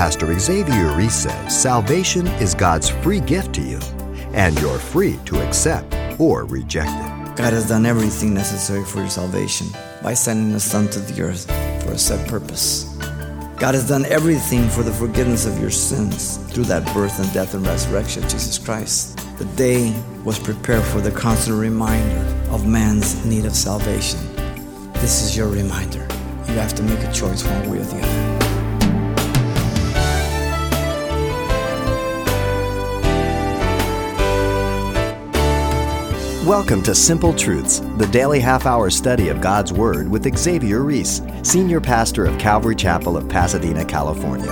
Pastor Xavier Reese says salvation is God's free gift to you, and you're free to accept or reject it. God has done everything necessary for your salvation by sending His Son to the earth for a set purpose. God has done everything for the forgiveness of your sins through that birth and death and resurrection of Jesus Christ. The day was prepared for the constant reminder of man's need of salvation. This is your reminder. You have to make a choice one way or the other. Welcome to Simple Truths, the daily half hour study of God's Word with Xavier Reese, Senior Pastor of Calvary Chapel of Pasadena, California.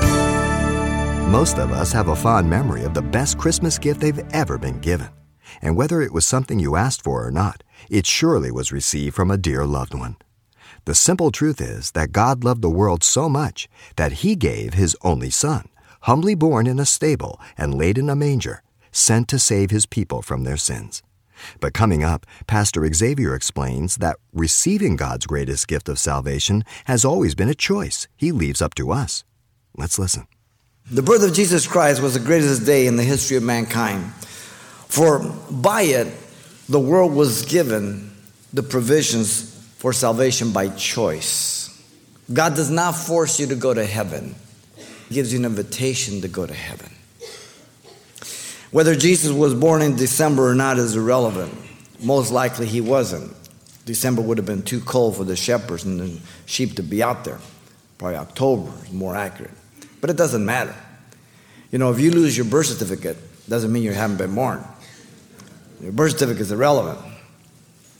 Most of us have a fond memory of the best Christmas gift they've ever been given. And whether it was something you asked for or not, it surely was received from a dear loved one. The simple truth is that God loved the world so much that He gave His only Son, humbly born in a stable and laid in a manger, sent to save His people from their sins. But coming up, Pastor Xavier explains that receiving God's greatest gift of salvation has always been a choice he leaves up to us. Let's listen. The birth of Jesus Christ was the greatest day in the history of mankind. For by it, the world was given the provisions for salvation by choice. God does not force you to go to heaven, He gives you an invitation to go to heaven. Whether Jesus was born in December or not is irrelevant. Most likely he wasn't. December would have been too cold for the shepherds and the sheep to be out there. Probably October is more accurate. But it doesn't matter. You know, if you lose your birth certificate, doesn't mean you haven't been born. Your birth certificate is irrelevant.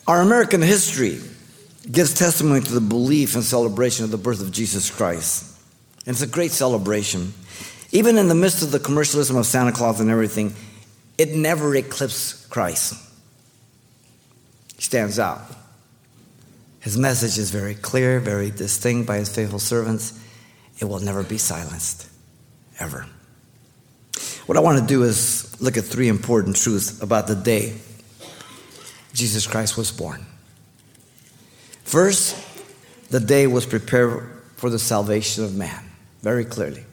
Our American history gives testimony to the belief and celebration of the birth of Jesus Christ. And it's a great celebration. Even in the midst of the commercialism of Santa Claus and everything, it never eclipsed Christ. He stands out. His message is very clear, very distinct by his faithful servants. It will never be silenced, ever. What I want to do is look at three important truths about the day Jesus Christ was born. First, the day was prepared for the salvation of man, very clearly.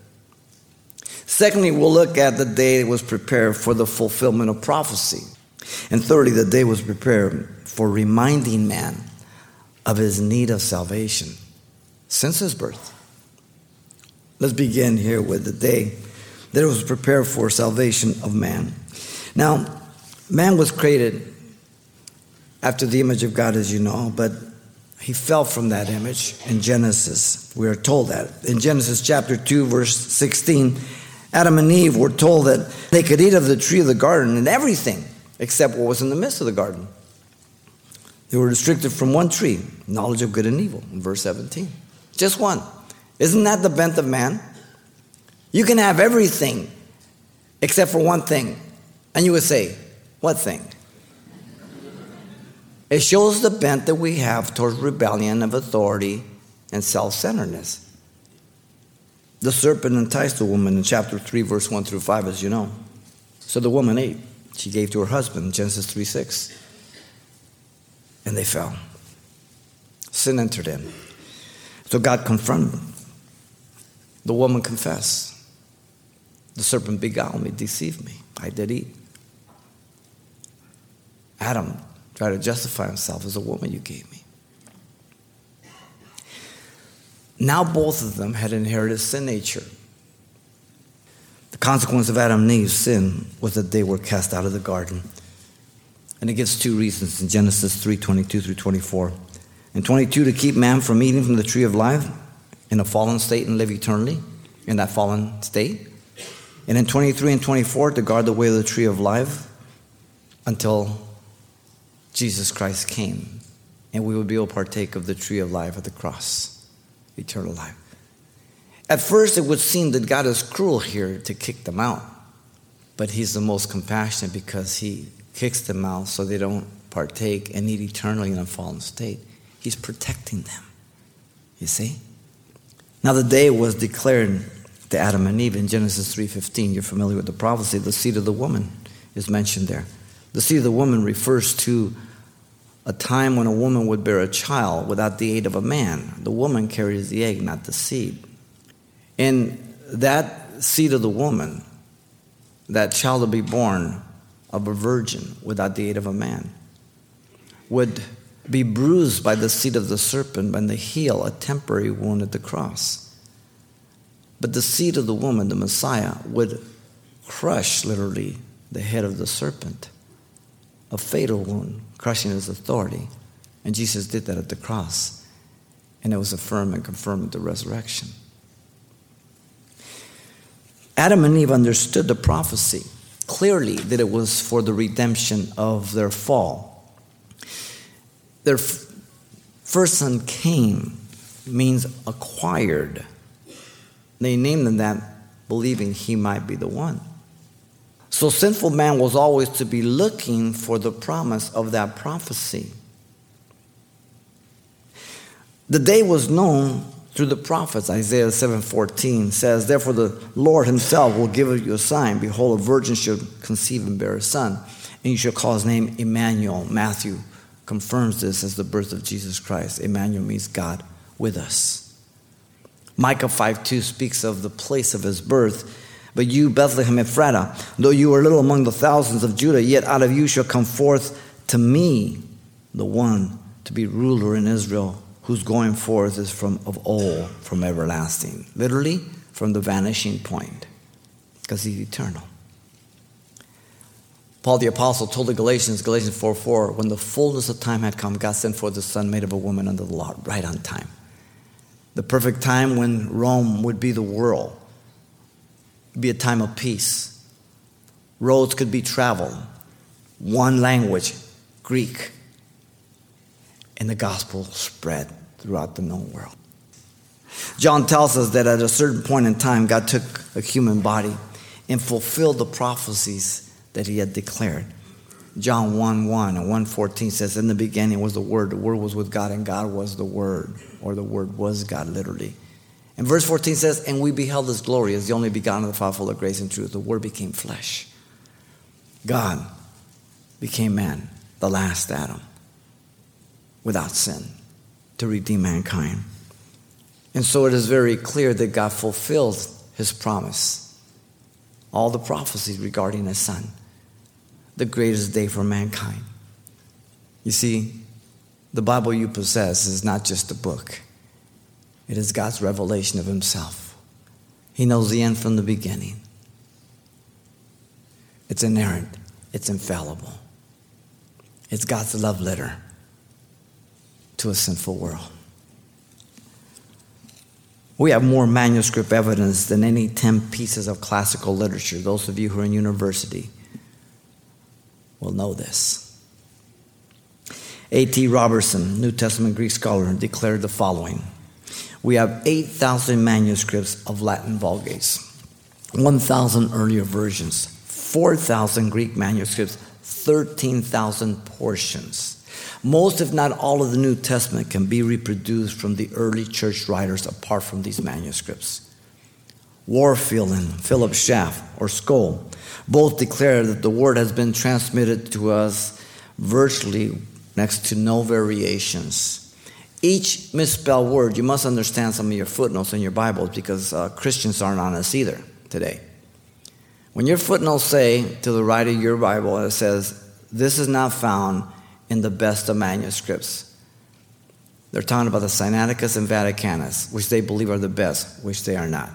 Secondly, we'll look at the day was prepared for the fulfillment of prophecy. And thirdly, the day was prepared for reminding man of his need of salvation since his birth. Let's begin here with the day that it was prepared for salvation of man. Now, man was created after the image of God, as you know, but he fell from that image in Genesis. We are told that. In Genesis chapter 2, verse 16, Adam and Eve were told that they could eat of the tree of the garden and everything except what was in the midst of the garden. They were restricted from one tree, knowledge of good and evil, in verse 17. Just one. Isn't that the bent of man? You can have everything except for one thing. And you would say, What thing? It shows the bent that we have towards rebellion of authority and self centeredness. The serpent enticed the woman in chapter 3, verse 1 through 5, as you know. So the woman ate. She gave to her husband, Genesis 3 6. And they fell. Sin entered in. So God confronted them. The woman confessed. The serpent beguiled me, deceived me. I did eat. Adam tried to justify himself as a woman you gave me. Now both of them had inherited sin nature. The consequence of Adam and Eve's sin was that they were cast out of the garden. And it gives two reasons in Genesis 3 22 through 24. And 22, to keep man from eating from the tree of life in a fallen state and live eternally in that fallen state. And in 23 and 24, to guard the way of the tree of life until Jesus Christ came and we would be able to partake of the tree of life at the cross eternal life. At first, it would seem that God is cruel here to kick them out, but He's the most compassionate because He kicks them out so they don't partake and eat eternally in a fallen state. He's protecting them. You see? Now the day was declared to Adam and Eve in Genesis 3:15. You're familiar with the prophecy. The seed of the woman is mentioned there. The seed of the woman refers to a time when a woman would bear a child without the aid of a man. The woman carries the egg, not the seed. And that seed of the woman, that child to be born of a virgin without the aid of a man, would be bruised by the seed of the serpent and the heel a temporary wound at the cross. But the seed of the woman, the Messiah, would crush literally the head of the serpent, a fatal wound, crushing his authority. And Jesus did that at the cross. And it was affirmed and confirmed at the resurrection. Adam and Eve understood the prophecy clearly that it was for the redemption of their fall. Their f- first son Cain means acquired. They named him that believing he might be the one. So sinful man was always to be looking for the promise of that prophecy. The day was known through the prophets. Isaiah 7:14 says, "Therefore the Lord himself will give you a sign: behold, a virgin shall conceive and bear a son, and you shall call his name Emmanuel." Matthew confirms this as the birth of Jesus Christ. Emmanuel means God with us. Micah 5:2 speaks of the place of his birth. But you, Bethlehem Ephratah, though you are little among the thousands of Judah, yet out of you shall come forth to me the one to be ruler in Israel whose going forth is from of old, from everlasting. Literally, from the vanishing point, because he's eternal. Paul the Apostle told the Galatians, Galatians 4 4, when the fullness of time had come, God sent forth the Son made of a woman under the law, right on time. The perfect time when Rome would be the world, be a time of peace. Roads could be traveled, one language, Greek and the gospel spread throughout the known world. John tells us that at a certain point in time, God took a human body and fulfilled the prophecies that he had declared. John 1 1 and 114 says, In the beginning was the Word, the Word was with God, and God was the Word, or the Word was God, literally. And verse 14 says, And we beheld his glory as the only begotten of the Father, full of grace and truth. The Word became flesh. God became man, the last Adam without sin to redeem mankind. And so it is very clear that God fulfilled his promise, all the prophecies regarding his son, the greatest day for mankind. You see, the Bible you possess is not just a book, it is God's revelation of himself. He knows the end from the beginning. It's inerrant, it's infallible. It's God's love letter to a sinful world. We have more manuscript evidence than any 10 pieces of classical literature. Those of you who are in university will know this. A.T. Robertson, New Testament Greek scholar, declared the following We have 8,000 manuscripts of Latin Vulgates, 1,000 earlier versions, 4,000 Greek manuscripts, 13,000 portions. Most, if not all, of the New Testament can be reproduced from the early church writers apart from these manuscripts. Warfield and Philip Schaff, or Scoll, both declare that the word has been transmitted to us virtually next to no variations. Each misspelled word, you must understand some of your footnotes in your Bibles because uh, Christians aren't honest either today. When your footnotes say to the right of your Bible, it says, This is not found in the best of manuscripts. They're talking about the Sinaiticus and Vaticanus, which they believe are the best, which they are not.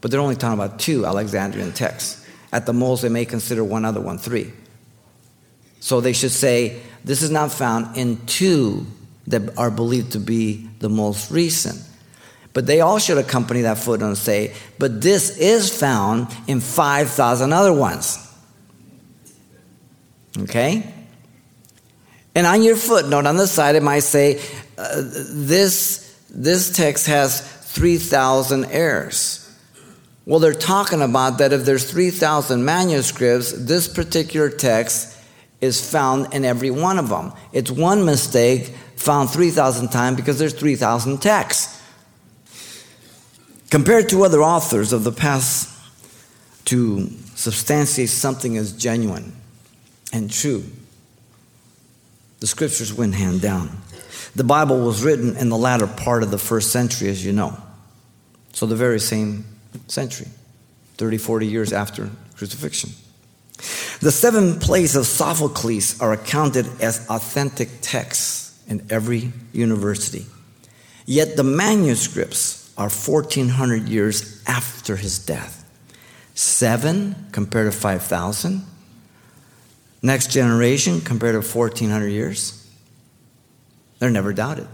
But they're only talking about two Alexandrian texts. At the most, they may consider one other one, three. So they should say, this is not found in two that are believed to be the most recent. But they all should accompany that footnote and say, but this is found in 5,000 other ones. Okay? And on your footnote on the side, it might say, uh, this, this text has 3,000 errors. Well, they're talking about that if there's 3,000 manuscripts, this particular text is found in every one of them. It's one mistake found 3,000 times because there's 3,000 texts. Compared to other authors of the past, to substantiate something as genuine and true the scriptures went hand down. The Bible was written in the latter part of the first century, as you know. So, the very same century. 30, 40 years after crucifixion. The seven plays of Sophocles are accounted as authentic texts in every university. Yet the manuscripts are 1400 years after his death. Seven compared to 5,000. Next generation compared to 1400 years. They're never doubted.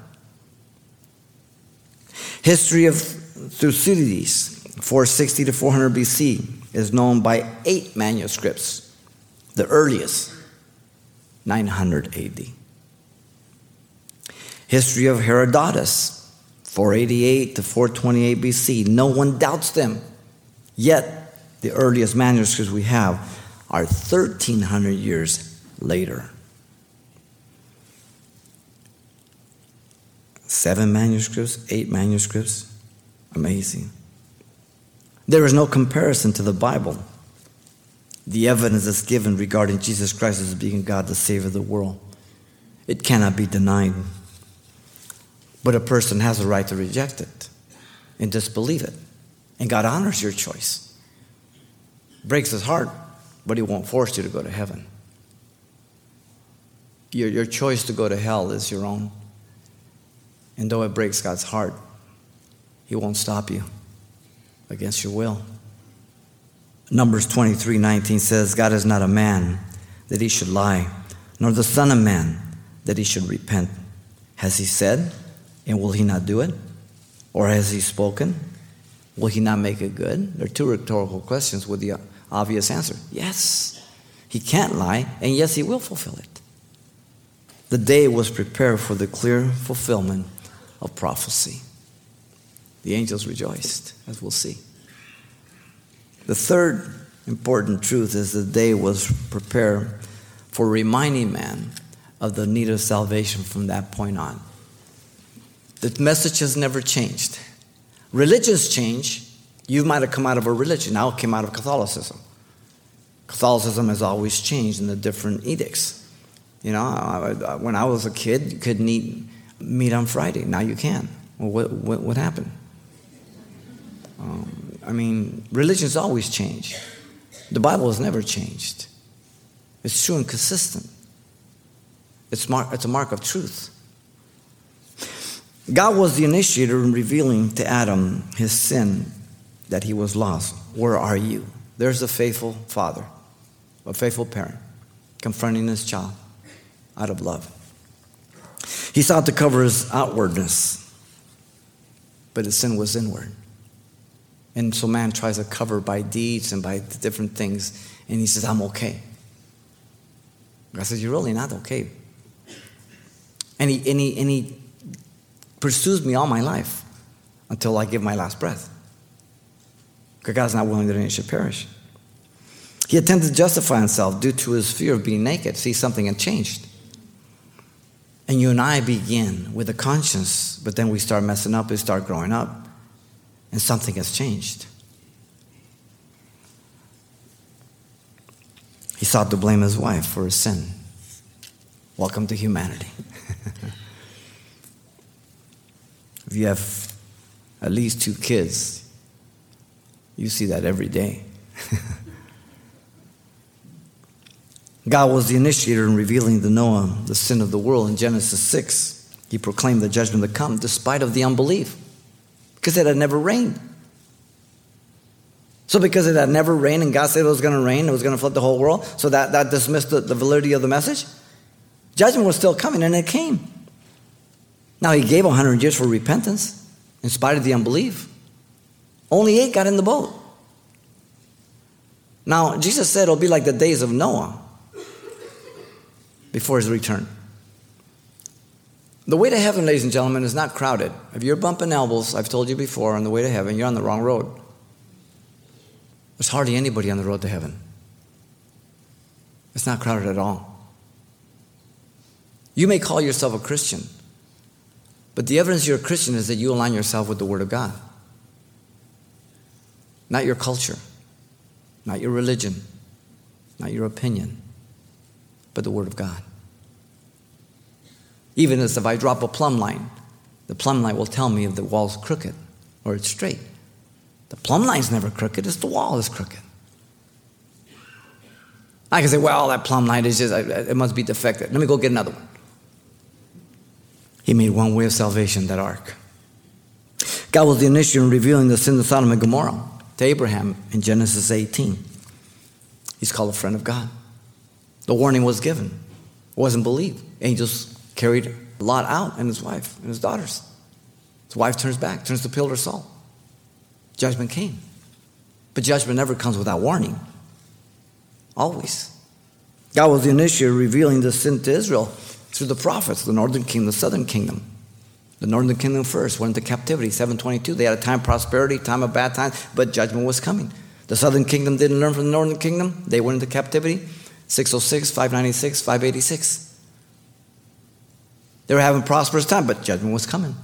History of Thucydides, 460 to 400 BC, is known by eight manuscripts, the earliest, 900 AD. History of Herodotus, 488 to 428 BC. No one doubts them. Yet, the earliest manuscripts we have are 1300 years later. Seven manuscripts, eight manuscripts. Amazing. There is no comparison to the Bible. The evidence that's given regarding Jesus Christ as being God, the Savior of the world, it cannot be denied. But a person has a right to reject it and disbelieve it. And God honors your choice. Breaks his heart, but he won't force you to go to heaven. Your, your choice to go to hell is your own. And though it breaks God's heart, He won't stop you against your will. Numbers 23 19 says, God is not a man that he should lie, nor the Son of Man that he should repent. Has he said, and will he not do it? Or has he spoken? Will he not make it good? There are two rhetorical questions with the obvious answer yes, he can't lie, and yes, he will fulfill it. The day was prepared for the clear fulfillment of prophecy. The angels rejoiced, as we'll see. The third important truth is the day was prepared for reminding man of the need of salvation from that point on. The message has never changed. Religions change. You might have come out of a religion. I came out of Catholicism. Catholicism has always changed in the different edicts. You know, when I was a kid, you couldn't eat meat on Friday. Now you can. Well, what, what, what happened? Um, I mean, religions always change. The Bible has never changed. It's true and consistent. It's, mark, it's a mark of truth. God was the initiator in revealing to Adam his sin that he was lost. Where are you? There's a faithful father, a faithful parent, confronting his child out of love. He sought to cover his outwardness, but his sin was inward. And so man tries to cover by deeds and by different things, and he says, I'm okay. God says, You're really not okay. And he, and, he, and he pursues me all my life until I give my last breath. Because God's not willing that any should perish. He attempted to justify himself due to his fear of being naked. See, something had changed. And you and I begin with a conscience, but then we start messing up, we start growing up, and something has changed. He sought to blame his wife for his sin. Welcome to humanity. if you have at least two kids, you see that every day. God was the initiator in revealing to Noah the sin of the world in Genesis 6. He proclaimed the judgment to come despite of the unbelief because it had never rained. So because it had never rained and God said it was going to rain, it was going to flood the whole world, so that, that dismissed the, the validity of the message. Judgment was still coming and it came. Now he gave 100 years for repentance in spite of the unbelief. Only eight got in the boat. Now, Jesus said it'll be like the days of Noah before his return. The way to heaven, ladies and gentlemen, is not crowded. If you're bumping elbows, I've told you before, on the way to heaven, you're on the wrong road. There's hardly anybody on the road to heaven. It's not crowded at all. You may call yourself a Christian, but the evidence you're a Christian is that you align yourself with the Word of God. Not your culture, not your religion, not your opinion but the Word of God. Even as if I drop a plumb line, the plumb line will tell me if the wall's crooked or it's straight. The plumb line's never crooked, it's the wall is crooked. I can say, well, that plumb line is just, it must be defective. Let me go get another one. He made one way of salvation, that ark. God was the initiator in revealing the sin of Sodom and Gomorrah to Abraham in Genesis 18. He's called a friend of God. The warning was given, it wasn't believed. Angels carried Lot out and his wife and his daughters. His wife turns back, turns to pillar salt. Judgment came. But judgment never comes without warning. Always. God was the initiator revealing the sin to Israel through the prophets, the northern kingdom, the southern kingdom. The northern kingdom first went into captivity, 722. They had a time of prosperity, time of bad times, but judgment was coming. The southern kingdom didn't learn from the northern kingdom. They went into captivity, 606, 596, 586. They were having prosperous time, but judgment was coming.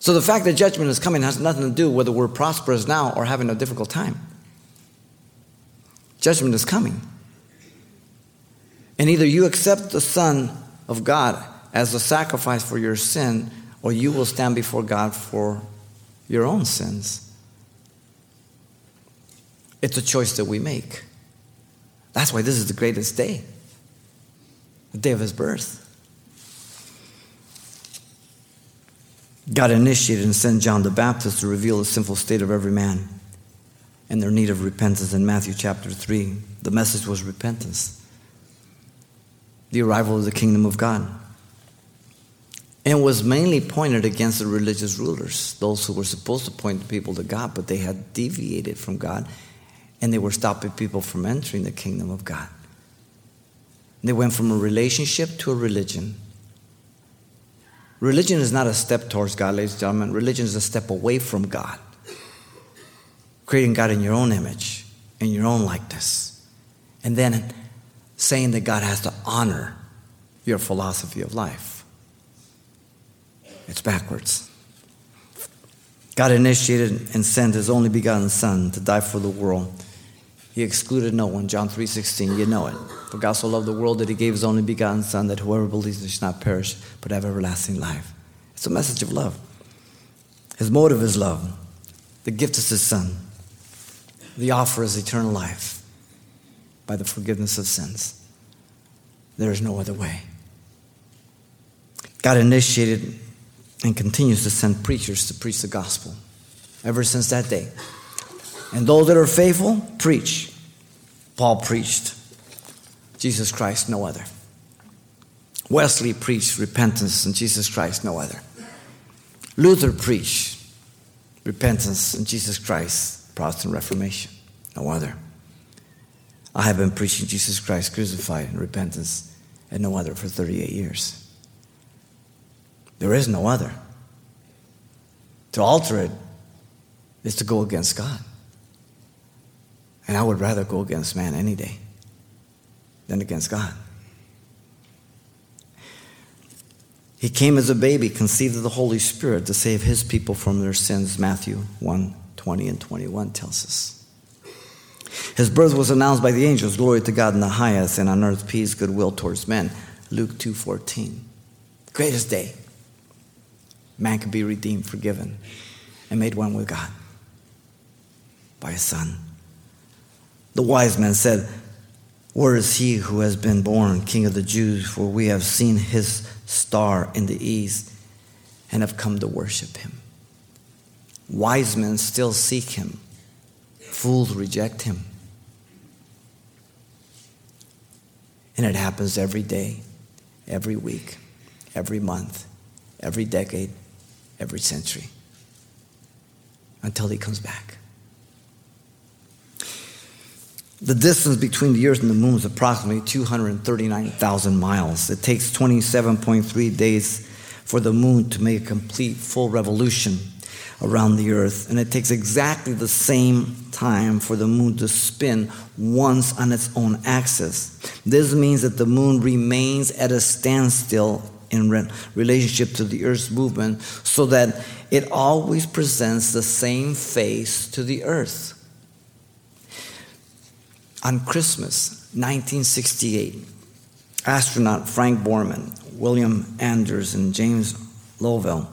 So the fact that judgment is coming has nothing to do whether we're prosperous now or having a difficult time. Judgment is coming. And either you accept the Son of God as a sacrifice for your sin, or you will stand before God for your own sins. It's a choice that we make. That's why this is the greatest day the day of his birth. God initiated and sent John the Baptist to reveal the sinful state of every man and their need of repentance in Matthew chapter 3. The message was repentance, the arrival of the kingdom of God. And was mainly pointed against the religious rulers, those who were supposed to point people to God, but they had deviated from God and they were stopping people from entering the kingdom of God. They went from a relationship to a religion. Religion is not a step towards God, ladies and gentlemen. Religion is a step away from God. Creating God in your own image, in your own likeness. And then saying that God has to honor your philosophy of life. It's backwards. God initiated and sent his only begotten Son to die for the world he excluded no one. John 3.16, you know it. For God so loved the world that he gave his only begotten Son, that whoever believes in him should not perish, but have everlasting life. It's a message of love. His motive is love. The gift is his Son. The offer is eternal life by the forgiveness of sins. There is no other way. God initiated and continues to send preachers to preach the gospel ever since that day. And those that are faithful, preach. Paul preached Jesus Christ, no other. Wesley preached repentance and Jesus Christ, no other. Luther preached repentance and Jesus Christ, Protestant Reformation, no other. I have been preaching Jesus Christ crucified and repentance and no other for 38 years. There is no other. To alter it is to go against God. And I would rather go against man any day than against God. He came as a baby, conceived of the Holy Spirit to save his people from their sins, Matthew 1 20 and 21 tells us. His birth was announced by the angels, glory to God in the highest, and on earth peace, goodwill towards men. Luke 2:14. Greatest day. Man could be redeemed, forgiven, and made one with God by his son. The wise men said, Where is he who has been born King of the Jews? For we have seen his star in the east and have come to worship him. Wise men still seek him, fools reject him. And it happens every day, every week, every month, every decade, every century until he comes back. The distance between the Earth and the Moon is approximately 239,000 miles. It takes 27.3 days for the Moon to make a complete full revolution around the Earth, and it takes exactly the same time for the Moon to spin once on its own axis. This means that the Moon remains at a standstill in re- relationship to the Earth's movement so that it always presents the same face to the Earth on Christmas 1968, astronaut Frank Borman, William Anders, and James Lovell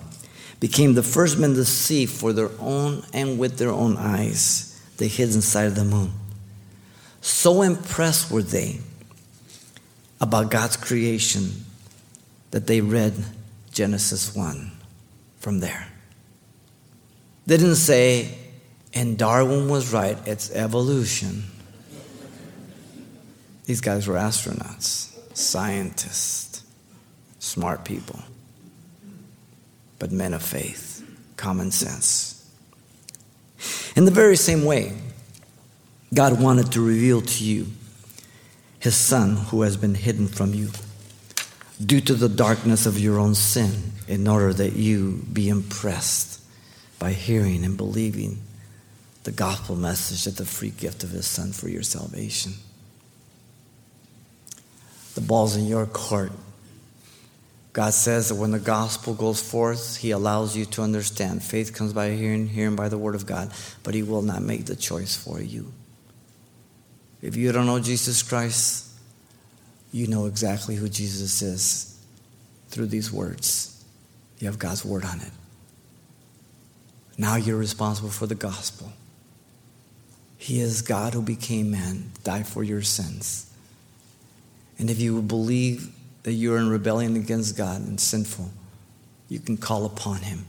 became the first men to see for their own and with their own eyes the hidden side of the moon. So impressed were they about God's creation that they read Genesis 1 from there. They didn't say, and Darwin was right, it's evolution. These guys were astronauts, scientists, smart people, but men of faith, common sense. In the very same way, God wanted to reveal to you his son who has been hidden from you due to the darkness of your own sin in order that you be impressed by hearing and believing the gospel message of the free gift of his son for your salvation. The ball's in your court. God says that when the gospel goes forth, He allows you to understand. Faith comes by hearing, hearing by the word of God, but He will not make the choice for you. If you don't know Jesus Christ, you know exactly who Jesus is through these words. You have God's word on it. Now you're responsible for the gospel. He is God who became man, died for your sins. And if you believe that you're in rebellion against God and sinful, you can call upon Him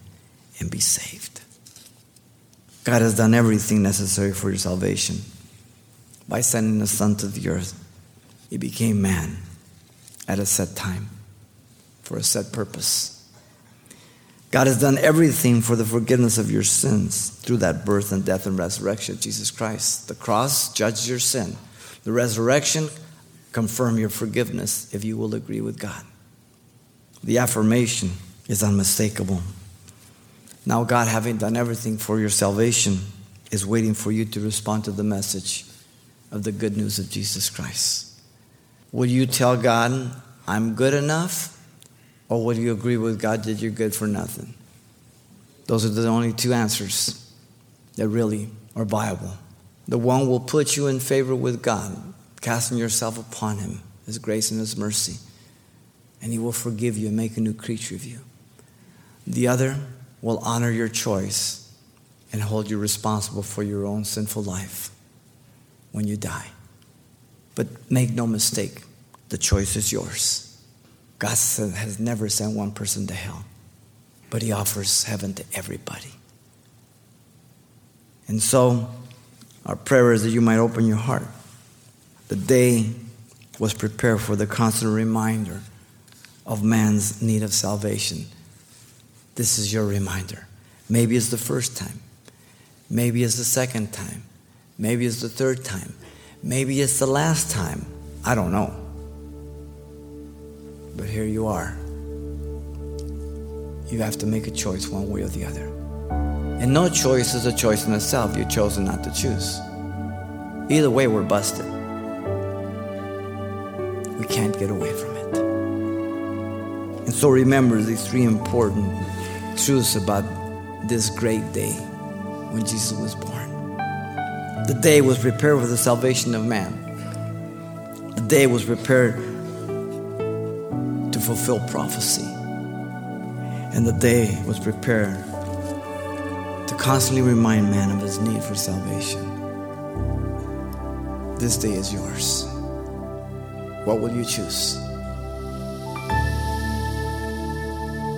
and be saved. God has done everything necessary for your salvation by sending His Son to the earth. He became man at a set time for a set purpose. God has done everything for the forgiveness of your sins through that birth and death and resurrection of Jesus Christ. The cross judged your sin. The resurrection confirm your forgiveness if you will agree with God. The affirmation is unmistakable. Now, God, having done everything for your salvation, is waiting for you to respond to the message of the good news of Jesus Christ. Will you tell God, I'm good enough? Or will you agree with God that you're good for nothing? Those are the only two answers that really are viable. The one will put you in favor with God casting yourself upon Him, His grace and His mercy, and He will forgive you and make a new creature of you. The other will honor your choice and hold you responsible for your own sinful life when you die. But make no mistake, the choice is yours. God has never sent one person to hell, but He offers heaven to everybody. And so, our prayer is that you might open your heart the day was prepared for the constant reminder of man's need of salvation. This is your reminder. Maybe it's the first time. Maybe it's the second time. Maybe it's the third time. Maybe it's the last time. I don't know. But here you are. You have to make a choice one way or the other. And no choice is a choice in itself. You've chosen not to choose. Either way, we're busted can't get away from it. And so remember these three important truths about this great day when Jesus was born. The day was prepared for the salvation of man. The day was prepared to fulfill prophecy. And the day was prepared to constantly remind man of his need for salvation. This day is yours. What will you choose?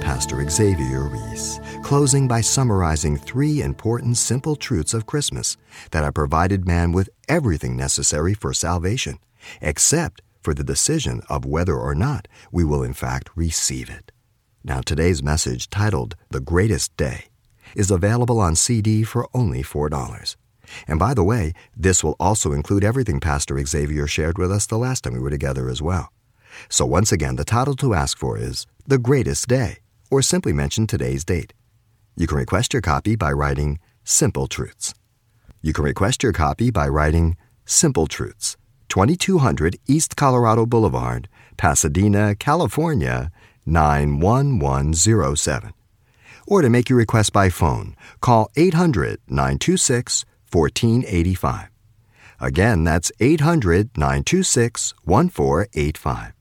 Pastor Xavier Reese, closing by summarizing three important simple truths of Christmas that have provided man with everything necessary for salvation, except for the decision of whether or not we will in fact receive it. Now, today's message, titled The Greatest Day, is available on CD for only $4. And by the way, this will also include everything Pastor Xavier shared with us the last time we were together as well. So once again, the title to ask for is The Greatest Day, or simply mention today's date. You can request your copy by writing Simple Truths. You can request your copy by writing Simple Truths, 2200 East Colorado Boulevard, Pasadena, California, 91107. Or to make your request by phone, call 800 926 1485. Again, that's 800 926 1485.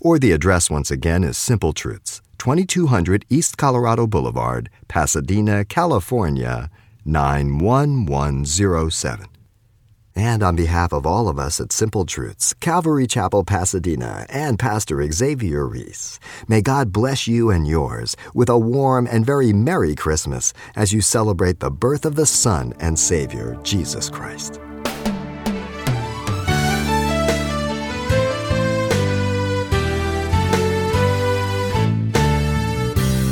Or the address once again is Simple Truths, 2200 East Colorado Boulevard, Pasadena, California 91107. And on behalf of all of us at Simple Truths, Calvary Chapel, Pasadena, and Pastor Xavier Reese, may God bless you and yours with a warm and very Merry Christmas as you celebrate the birth of the Son and Savior, Jesus Christ.